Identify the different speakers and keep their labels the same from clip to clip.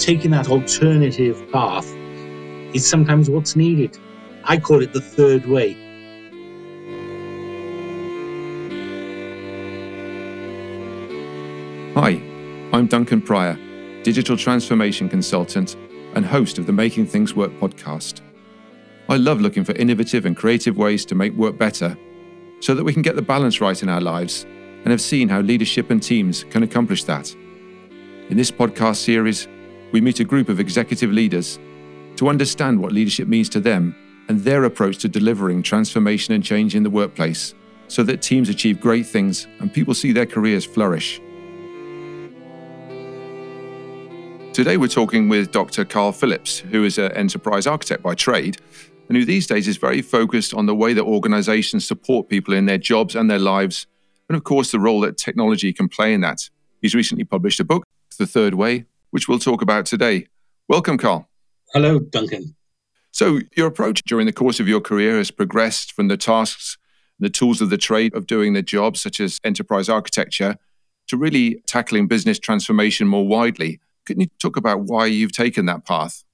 Speaker 1: Taking that alternative path is sometimes what's needed. I call it the third way.
Speaker 2: Hi, I'm Duncan Pryor, digital transformation consultant and host of the Making Things Work podcast. I love looking for innovative and creative ways to make work better so that we can get the balance right in our lives and have seen how leadership and teams can accomplish that. In this podcast series, we meet a group of executive leaders to understand what leadership means to them and their approach to delivering transformation and change in the workplace so that teams achieve great things and people see their careers flourish. Today, we're talking with Dr. Karl Phillips, who is an enterprise architect by trade, and who these days is very focused on the way that organizations support people in their jobs and their lives, and of course, the role that technology can play in that. He's recently published a book, The Third Way, which we'll talk about today. Welcome, Karl.
Speaker 1: Hello, Duncan.
Speaker 2: So, your approach during the course of your career has progressed from the tasks, and the tools of the trade of doing the job, such as enterprise architecture, to really tackling business transformation more widely. Can you talk about why you've taken that path?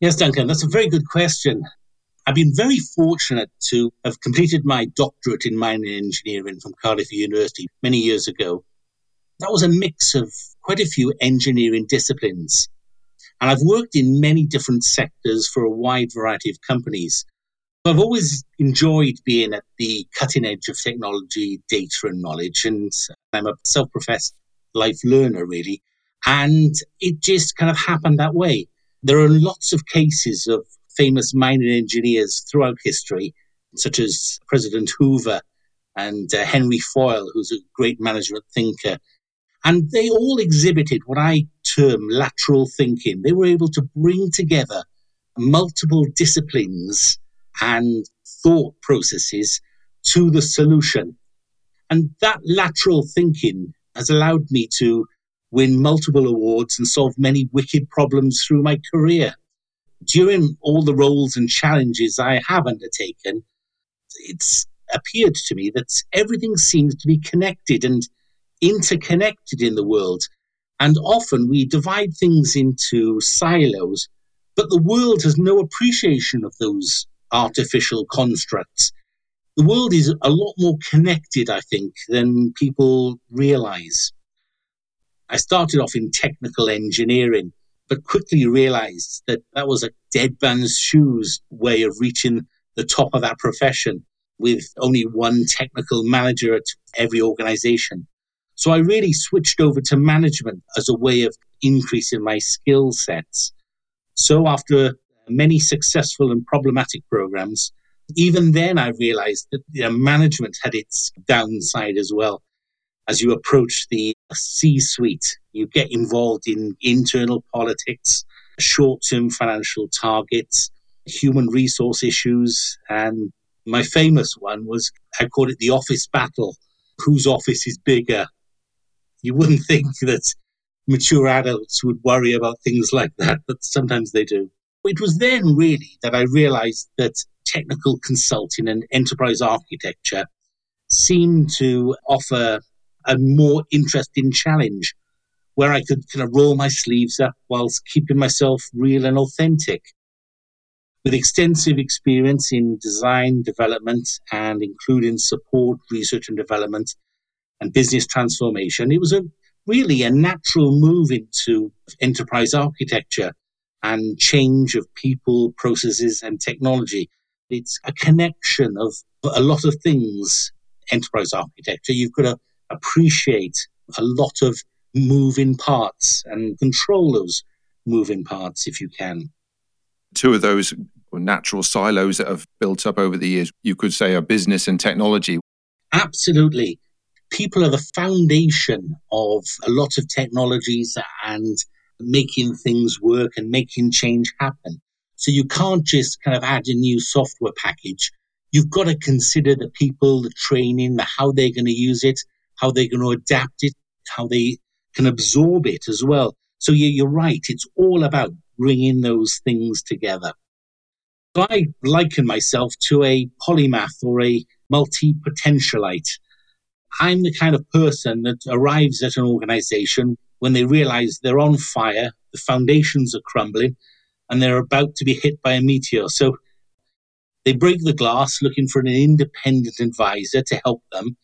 Speaker 1: Yes, Duncan, that's a very good question. I've been very fortunate to have completed my doctorate in mining engineering from Cardiff University many years ago. That was a mix of quite a few engineering disciplines. And I've worked in many different sectors for a wide variety of companies. I've always enjoyed being at the cutting edge of technology, data, and knowledge. And I'm a self professed life learner, really. And it just kind of happened that way. There are lots of cases of famous mining engineers throughout history, such as President Hoover and uh, Henri Fayol, who's a great management thinker. And they all exhibited what I term lateral thinking. They were able to bring together multiple disciplines and thought processes to the solution. And that lateral thinking has allowed me to win multiple awards, and solve many wicked problems through my career. During all the roles and challenges I have undertaken, it's appeared to me that everything seems to be connected and interconnected in the world. And often we divide things into silos, but the world has no appreciation of those artificial constructs. The world is a lot more connected, I think, than people realize. I started off in technical engineering, but quickly realized that that was a dead man's shoes way of reaching the top of that profession with only one technical manager at every organization. So I really switched over to management as a way of increasing my skill sets. So after many successful and problematic programs, even then I realized that you know, management had its downside as well as you approach the C suite, you get involved in internal politics, short term financial targets, human resource issues. And my famous one was I called it the office battle whose office is bigger? You wouldn't think that mature adults would worry about things like that, but sometimes they do. It was then really that I realized that technical consulting and enterprise architecture seemed to offer a more interesting challenge where I could kind of roll my sleeves up whilst keeping myself real and authentic. With extensive experience in design, development, and including support, research and development, and business transformation, it was a really a natural move into enterprise architecture and change of people, processes, and technology. It's a connection of a lot of things, enterprise architecture. You've got to appreciate a lot of moving parts and control those moving parts if you can.
Speaker 2: Two of those natural silos that have built up over the years, you could say, are business and technology.
Speaker 1: Absolutely. People are the foundation of a lot of technologies and making things work and making change happen. So you can't just kind of add a new software package. You've got to consider the people, the training, the how they're going to use it, how they're going to adapt it, how they can absorb it as well. So you're right. It's all about bringing those things together. So I liken myself to a polymath or a multi-potentialite. I'm the kind of person that arrives at an organization when they realize they're on fire, the foundations are crumbling, and they're about to be hit by a meteor. So they break the glass looking for an independent advisor to help them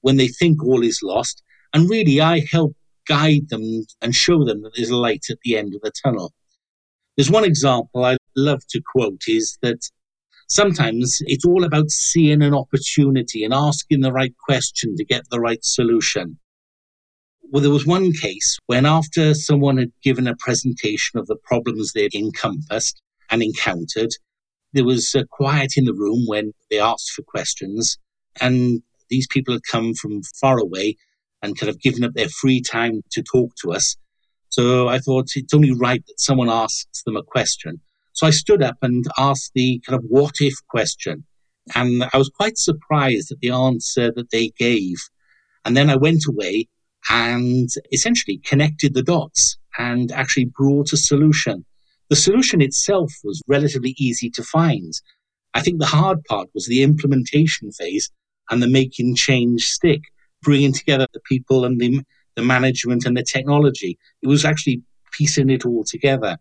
Speaker 1: when they think all is lost. And really, I help guide them and show them that there's light at the end of the tunnel. There's one example I love to quote is that sometimes it's all about seeing an opportunity and asking the right question to get the right solution. Well, there was one case when, after someone had given a presentation of the problems they'd encompassed and encountered, there was a quiet in the room when they asked for questions. And these people had come from far away and kind of given up their free time to talk to us. So I thought it's only right that someone asks them a question. So I stood up and asked the kind of what if question. And I was quite surprised at the answer that they gave. And then I went away and essentially connected the dots and actually brought a solution. The solution itself was relatively easy to find. I think the hard part was the implementation phase and the making change stick, bringing together the people and the, the management and the technology. It was actually piecing it all together.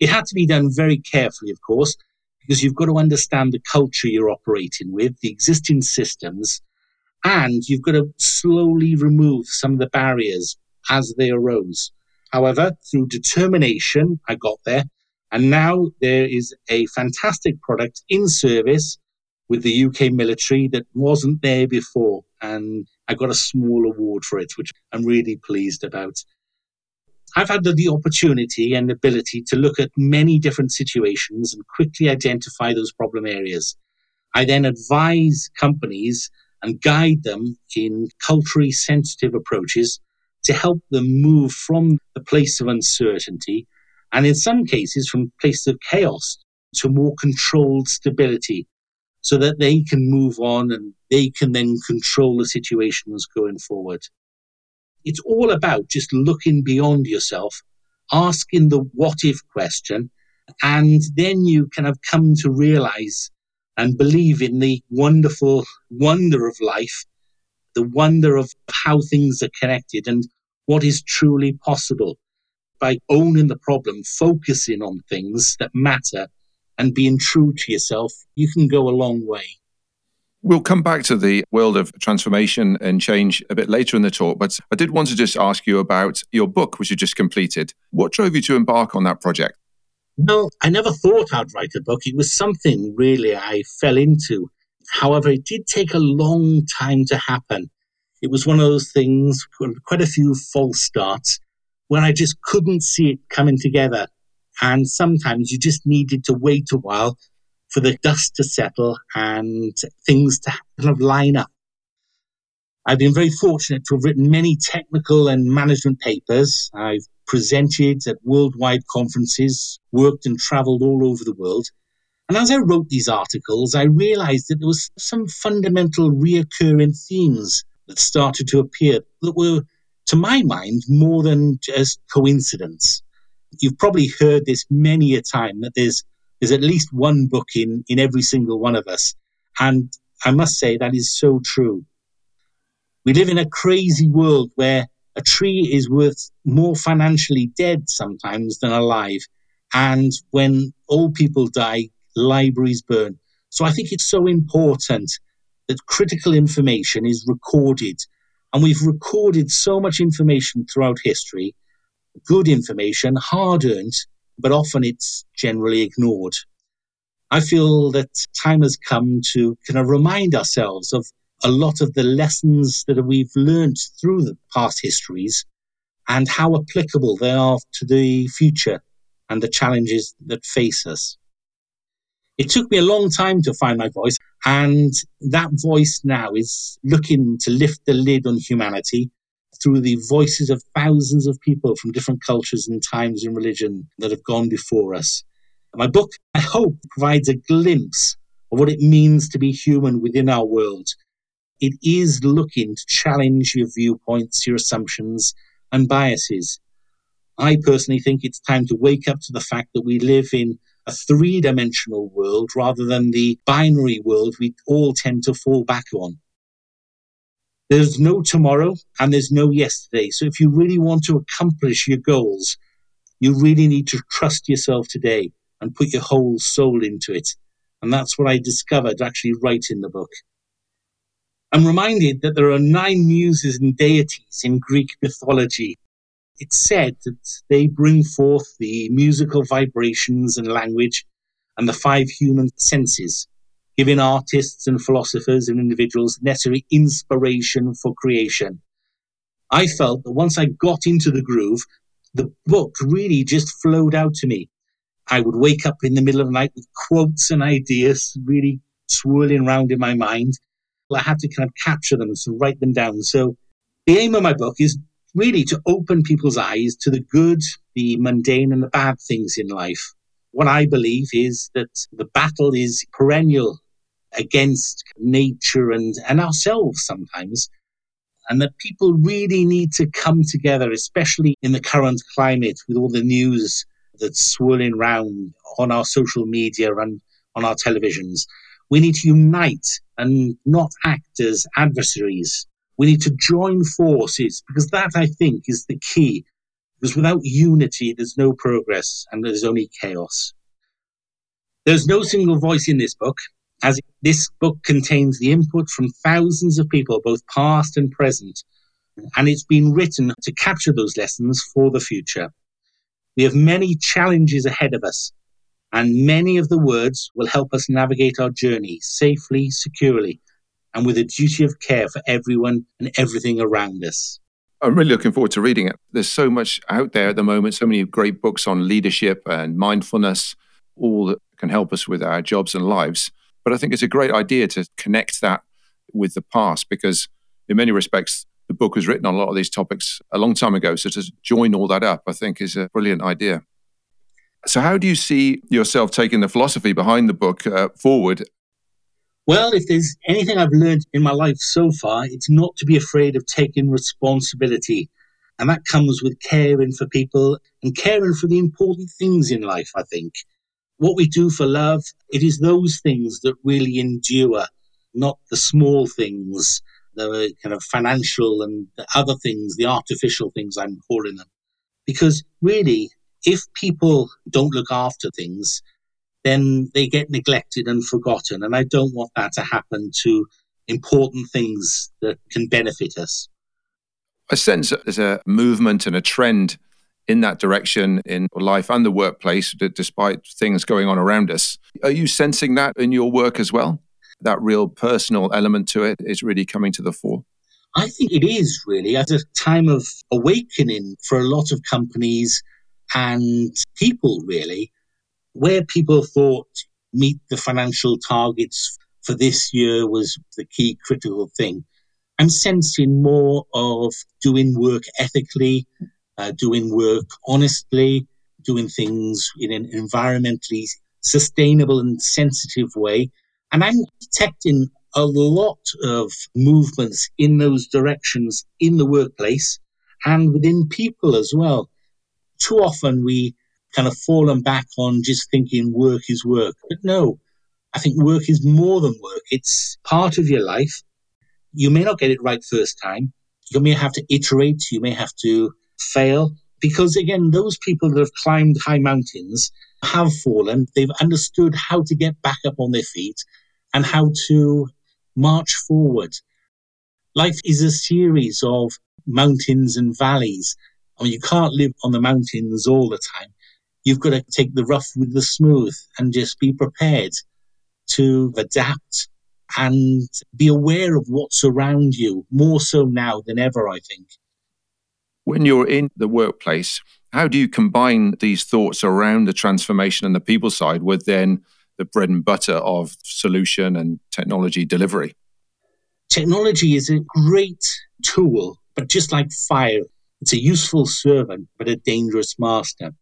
Speaker 1: It had to be done very carefully, of course, because you've got to understand the culture you're operating with, the existing systems, and you've got to slowly remove some of the barriers as they arose. However, through determination, I got there, and now there is a fantastic product in service with the UK military that wasn't there before. And I got a small award for it, which I'm really pleased about. I've had the, opportunity and ability to look at many different situations and quickly identify those problem areas. I then advise companies and guide them in culturally sensitive approaches to help them move from the place of uncertainty and in some cases from place of chaos to more controlled stability so that they can move on and they can then control the situations going forward. It's all about just looking beyond yourself, asking the what if question, and then you kind of come to realize and believe in the wonderful wonder of life, the wonder of how things are connected and what is truly possible. By owning the problem, focusing on things that matter, and being true to yourself, you can go a long way.
Speaker 2: We'll come back to the world of transformation and change a bit later in the talk, but I did want to just ask you about your book, which you just completed. What drove you to embark on that project?
Speaker 1: Well, I never thought I'd write a book. It was something really I fell into. However, it did take a long time to happen. It was one of those things, quite a few false starts, where I just couldn't see it coming together. And sometimes you just needed to wait a while for the dust to settle and things to kind of line up. I've been very fortunate to have written many technical and management papers. I've presented at worldwide conferences, worked and traveled all over the world. And as I wrote these articles, I realized that there was some fundamental reoccurring themes that started to appear that were, to my mind, more than just coincidence. You've probably heard this many a time that there's there's at least one book in, in every single one of us. And I must say that is so true. We live in a crazy world where a tree is worth more financially dead sometimes than alive. And when old people die, libraries burn. So I think it's so important that critical information is recorded. And we've recorded so much information throughout history, good information, hard earned, but often it's generally ignored. I feel that time has come to kind of remind ourselves of a lot of the lessons that we've learned through the past histories and how applicable they are to the future and the challenges that face us. It took me a long time to find my voice, and that voice now is looking to lift the lid on humanity through the voices of thousands of people from different cultures and times and religion that have gone before us. My book, I hope, provides a glimpse of what it means to be human within our world. It is looking to challenge your viewpoints, your assumptions, and biases. I personally think it's time to wake up to the fact that we live in a three dimensional world rather than the binary world we all tend to fall back on. There's no tomorrow and there's no yesterday. So if you really want to accomplish your goals, you really need to trust yourself today and put your whole soul into it. And that's what I discovered actually writing the book. I'm reminded that there are nine muses and deities in Greek mythology. It's said that they bring forth the musical vibrations and language and the five human senses, giving artists and philosophers and individuals necessary inspiration for creation. I felt that once I got into the groove, the book really just flowed out to me. I would wake up in the middle of the night with quotes and ideas really swirling around in my mind. I had to kind of capture them and write them down. So the aim of my book is really to open people's eyes to the good, the mundane, and the bad things in life. What I believe is that the battle is perennial against nature and, and ourselves sometimes and that people really need to come together, especially in the current climate with all the news that's swirling around on our social media and on our televisions. We need to unite and not act as adversaries. We need to join forces because that, I think, is the key. Because without unity, there's no progress and there's only chaos. There's no single voice in this book as this book contains the input from thousands of people, both past and present, and it's been written to capture those lessons for the future. We have many challenges ahead of us, and many of the words will help us navigate our journey safely, securely, and with a duty of care for everyone and everything around us.
Speaker 2: I'm really looking forward to reading it. There's so much out there at the moment, so many great books on leadership and mindfulness, all that can help us with our jobs and lives. But I think it's a great idea to connect that with the past because, in many respects, the book was written on a lot of these topics a long time ago. So to join all that up, I think, is a brilliant idea. So, how do you see yourself taking the philosophy behind the book uh, forward?
Speaker 1: Well, if there's anything I've learned in my life so far, it's not to be afraid of taking responsibility. And that comes with caring for people and caring for the important things in life, I think what we do for love, it is those things that really endure, not the small things, the kind of financial and the other things, the artificial things I'm calling them. Because really, if people don't look after things, then they get neglected and forgotten. And I don't want that to happen to important things that can benefit us.
Speaker 2: I sense that there's a movement and a trend in that direction in life and the workplace, despite things going on around us. Are you sensing that in your work as well? That real personal element to it is really coming to the fore?
Speaker 1: I think it is really at a time of awakening for a lot of companies and people, really, where people thought meet the financial targets for this year was the key critical thing. I'm sensing more of doing work ethically, uh, doing work honestly, doing things in an environmentally sustainable and sensitive way. And I'm detecting a lot of movements in those directions in the workplace and within people as well. Too often we kind of fallen back on just thinking work is work. But no, I think work is more than work. It's part of your life. You may not get it right first time. You may have to iterate. You may have to fail. Because again, those people that have climbed high mountains have fallen. They've understood how to get back up on their feet and how to march forward. Life is a series of mountains and valleys. I mean, you can't live on the mountains all the time. You've got to take the rough with the smooth and just be prepared to adapt and be aware of what's around you more so now than ever, I think.
Speaker 2: When you're in the workplace, how do you combine these thoughts around the transformation and the people side with then the bread and butter of solution and technology delivery?
Speaker 1: Technology is a great tool, but just like fire, it's a useful servant, but a dangerous master.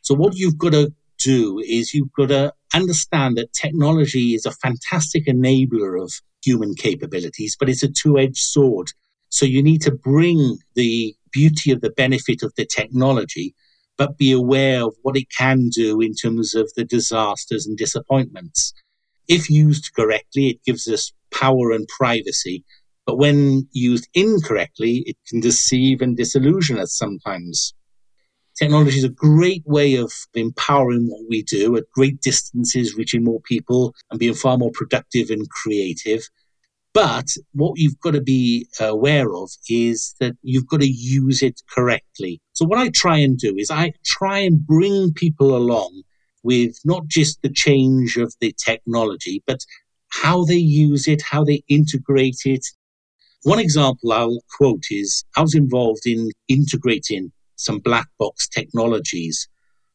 Speaker 1: So, what you've got to do is you've got to understand that technology is a fantastic enabler of human capabilities, but it's a two edged sword. So, you need to bring the beauty of the benefit of the technology, but be aware of what it can do in terms of the disasters and disappointments. If used correctly, it gives us power and privacy, But when used incorrectly, it can deceive and disillusion us sometimes. Technology is a great way of empowering what we do at great distances, reaching more people and being far more productive and creative. But what you've got to be aware of is that you've got to use it correctly. So, what I try and do is I try and bring people along with not just the change of the technology, but how they use it, how they integrate it. One example I'll quote is I was involved in integrating some black box technologies.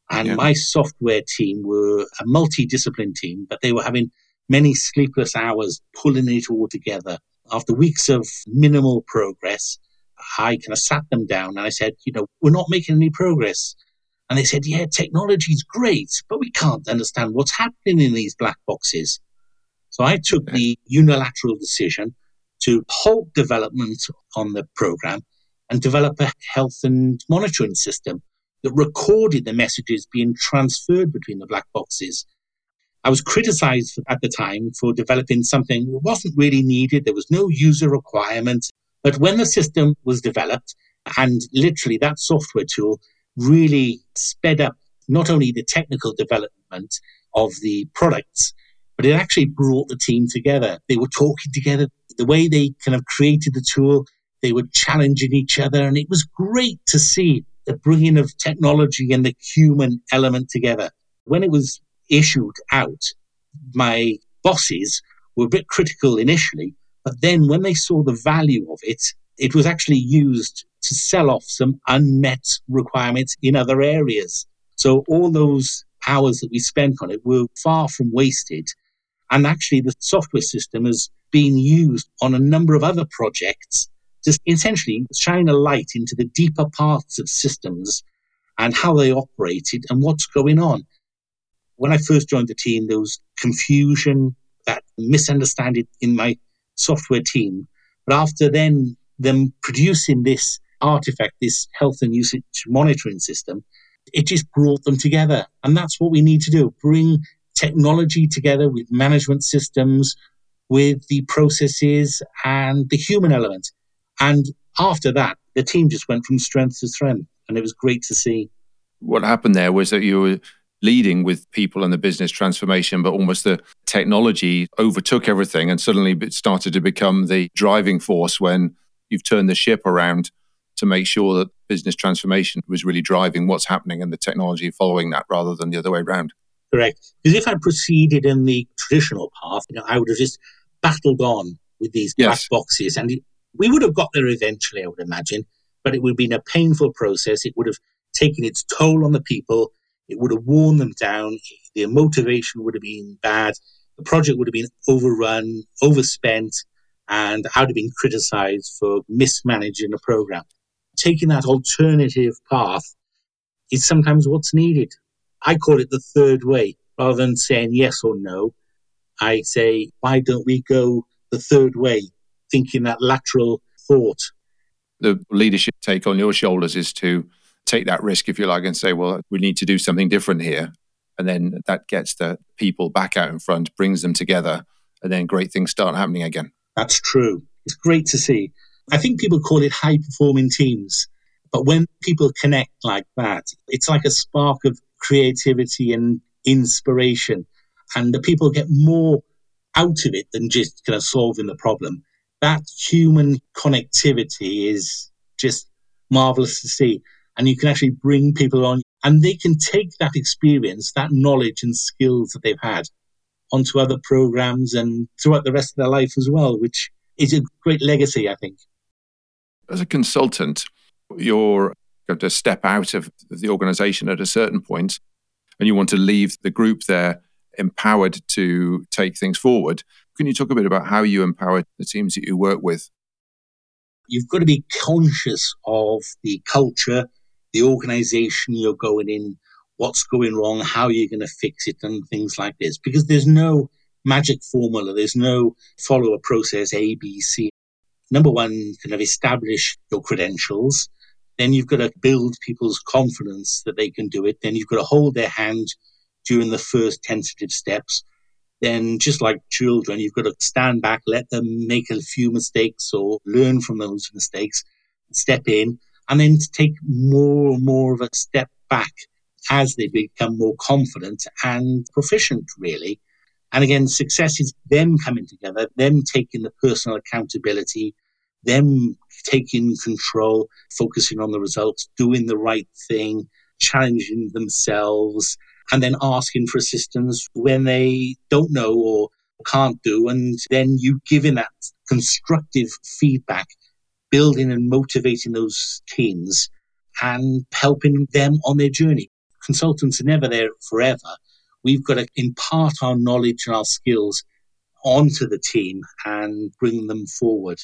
Speaker 1: And yeah. my software team were a multidiscipline team, but they were having many sleepless hours pulling it all together. After weeks of minimal progress, I kind of sat them down and I said, you know, we're not making any progress. And they said, yeah, technology is great, but we can't understand what's happening in these black boxes. So I took the unilateral decision to halt development on the program and develop a health and monitoring system that recorded the messages being transferred between the black boxes. I was criticized at the time for developing something that wasn't really needed. There was no user requirement. But when the system was developed, and literally that software tool really sped up not only the technical development of the products, but it actually brought the team together. They were talking together. The way they kind of created the tool, they were challenging each other. And it was great to see the bringing of technology and the human element together. When it was issued out, my bosses were a bit critical initially, but then when they saw the value of it, it was actually used to sell off some unmet requirements in other areas. So all those hours that we spent on it were far from wasted. And actually, the software system has been used on a number of other projects to essentially shine a light into the deeper parts of systems and how they operated and what's going on. When I first joined the team, there was confusion, that misunderstanding in my software team. But after then, them producing this artifact, this health and usage monitoring system, it just brought them together. And that's what we need to do bring technology together with management systems, with the processes and the human element. And after that, the team just went from strength to strength. And it was great to see.
Speaker 2: What happened there was that you were leading with people and the business transformation, but almost the technology overtook everything and suddenly it started to become the driving force when you've turned the ship around to make sure that business transformation was really driving what's happening and the technology following that rather than the other way around.
Speaker 1: Correct. Because if I proceeded in the traditional path, you know, I would have just battled on with these yes. black boxes, and we would have got there eventually, I would imagine. But it would have been a painful process. It would have taken its toll on the people. It would have worn them down. Their motivation would have been bad. The project would have been overrun, overspent, and I would have been criticized for mismanaging the program. Taking that alternative path is sometimes what's needed. I call it the third way. Rather than saying yes or no, I say, why don't we go the third way, thinking that lateral thought?
Speaker 2: The leadership take on your shoulders is to take that risk, if you like, and say, well, we need to do something different here. And then that gets the people back out in front, brings them together, and then great things start happening again.
Speaker 1: That's true. It's great to see. I think people call it high performing teams. But when people connect like that, it's like a spark of creativity and inspiration. And the people get more out of it than just kind of solving the problem. That human connectivity is just marvelous to see. And you can actually bring people on and they can take that experience, that knowledge and skills that they've had onto other programs and throughout the rest of their life as well, which is a great legacy, I think.
Speaker 2: As a consultant, you're going to step out of the organization at a certain point and you want to leave the group there empowered to take things forward. Can you talk a bit about how you empower the teams that you work with?
Speaker 1: You've got to be conscious of the culture, the organization you're going in, what's going wrong, how you're going to fix it, and things like this. Because there's no magic formula, there's no follow a process A, B, C. Number one, kind of establish your credentials. Then you've got to build people's confidence that they can do it. Then you've got to hold their hand during the first tentative steps. then just like children, you've got to stand back, let them make a few mistakes or learn from those mistakes, step in, and then to take more and more of a step back as they become more confident and proficient, really. And again, success is them coming together, them taking the personal accountability, them taking control, focusing on the results, doing the right thing, challenging themselves, and then asking for assistance when they don't know or can't do. And then you giving that constructive feedback, building and motivating those teams and helping them on their journey. Consultants are never there forever. We've got to impart our knowledge and our skills onto the team and bring them forward.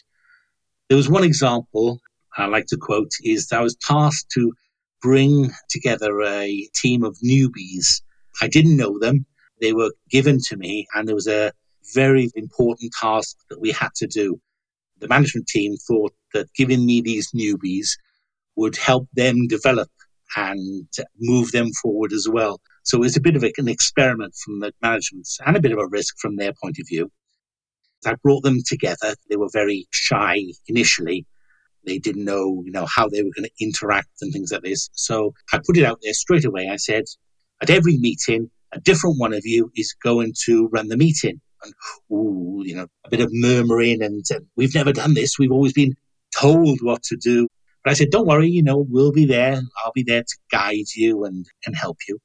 Speaker 1: There was one example I like to quote is I was tasked to bring together a team of newbies. I didn't know them. They were given to me and there was a very important task that we had to do. The management team thought that giving me these newbies would help them develop and move them forward as well. So it was a bit of an experiment from the management and a bit of a risk from their point of view. I brought them together. They were very shy initially. They didn't know, you know, how they were going to interact and things like this. So I put it out there straight away. I said, at every meeting, a different one of you is going to run the meeting. And, ooh, you know, a bit of murmuring and uh, we've never done this. We've always been told what to do. But I said, don't worry, you know, we'll be there. I'll be there to guide you and, and help you.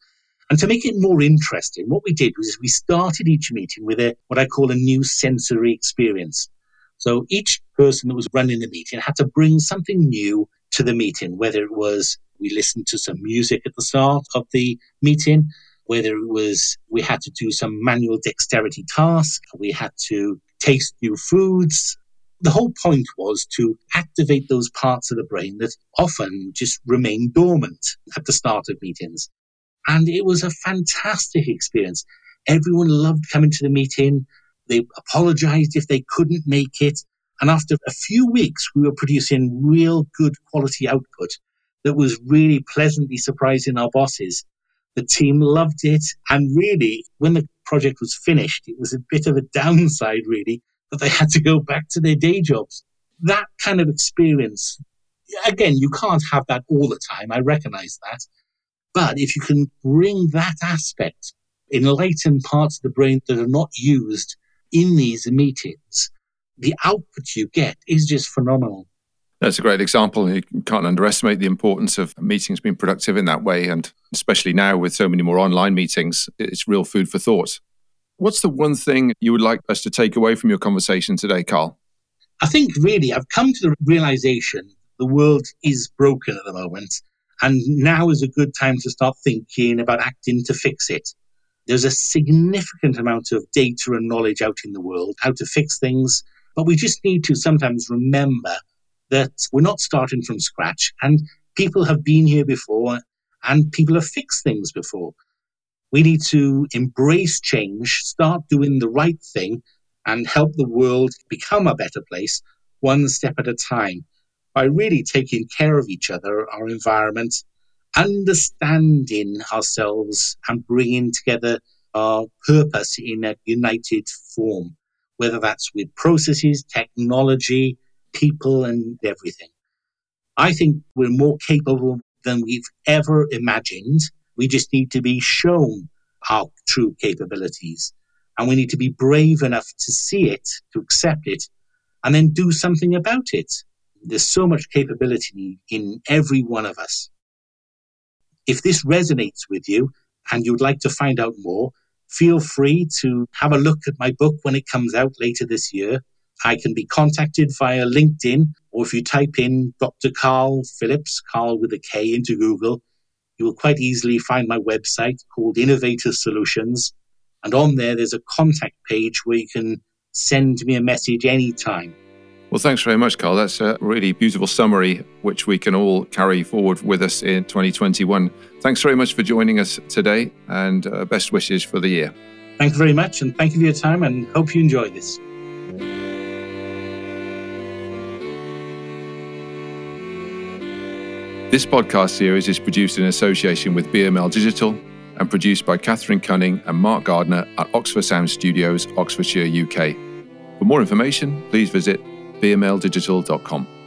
Speaker 1: And to make it more interesting, what we did was we started each meeting with a what I call a new sensory experience. So each person that was running the meeting had to bring something new to the meeting, whether it was we listened to some music at the start of the meeting, whether it was we had to do some manual dexterity task, we had to taste new foods. The whole point was to activate those parts of the brain that often just remain dormant at the start of meetings. And it was a fantastic experience. Everyone loved coming to the meeting. They apologized if they couldn't make it. And after a few weeks, we were producing real good quality output that was really pleasantly surprising our bosses. The team loved it. And really, when the project was finished, it was a bit of a downside, really, that they had to go back to their day jobs. That kind of experience, again, you can't have that all the time. I recognize that. But if you can bring that aspect, enlighten parts of the brain that are not used in these meetings, the output you get is just phenomenal.
Speaker 2: That's a great example. You can't underestimate the importance of meetings being productive in that way. And especially now with so many more online meetings, it's real food for thought. What's the one thing you would like us to take away from your conversation today, Karl?
Speaker 1: I think really I've come to the realization the world is broken at the moment and now is a good time to start thinking about acting to fix it. There's a significant amount of data and knowledge out in the world, how to fix things, but we just need to sometimes remember that we're not starting from scratch and people have been here before and people have fixed things before. We need to embrace change, start doing the right thing, and help the world become a better place one step at a time by really taking care of each other, our environment, understanding ourselves, and bringing together our purpose in a united form, whether that's with processes, technology, people, and everything. I think we're more capable than we've ever imagined. We just need to be shown our true capabilities. And we need to be brave enough to see it, to accept it, and then do something about it. There's so much capability in every one of us. If this resonates with you and you'd like to find out more, feel free to have a look at my book when it comes out later this year. I can be contacted via LinkedIn, or if you type in Dr. Karl Phillips, Karl with a K, into Google, you will quite easily find my website called Innovator Solutions. And on there, there's a contact page where you can send me a message anytime.
Speaker 2: Well, thanks very much, Karl. That's a really beautiful summary, which we can all carry forward with us in 2021. Thanks very much for joining us today, and uh, best wishes for the year.
Speaker 1: Thank you very much, and thank you for your time, and hope you enjoy this.
Speaker 2: This podcast series is produced in association with BML Digital and produced by Catherine Cunning and Mark Gardner at Oxford Sound Studios, Oxfordshire, UK. For more information, please visit bmldigital.com.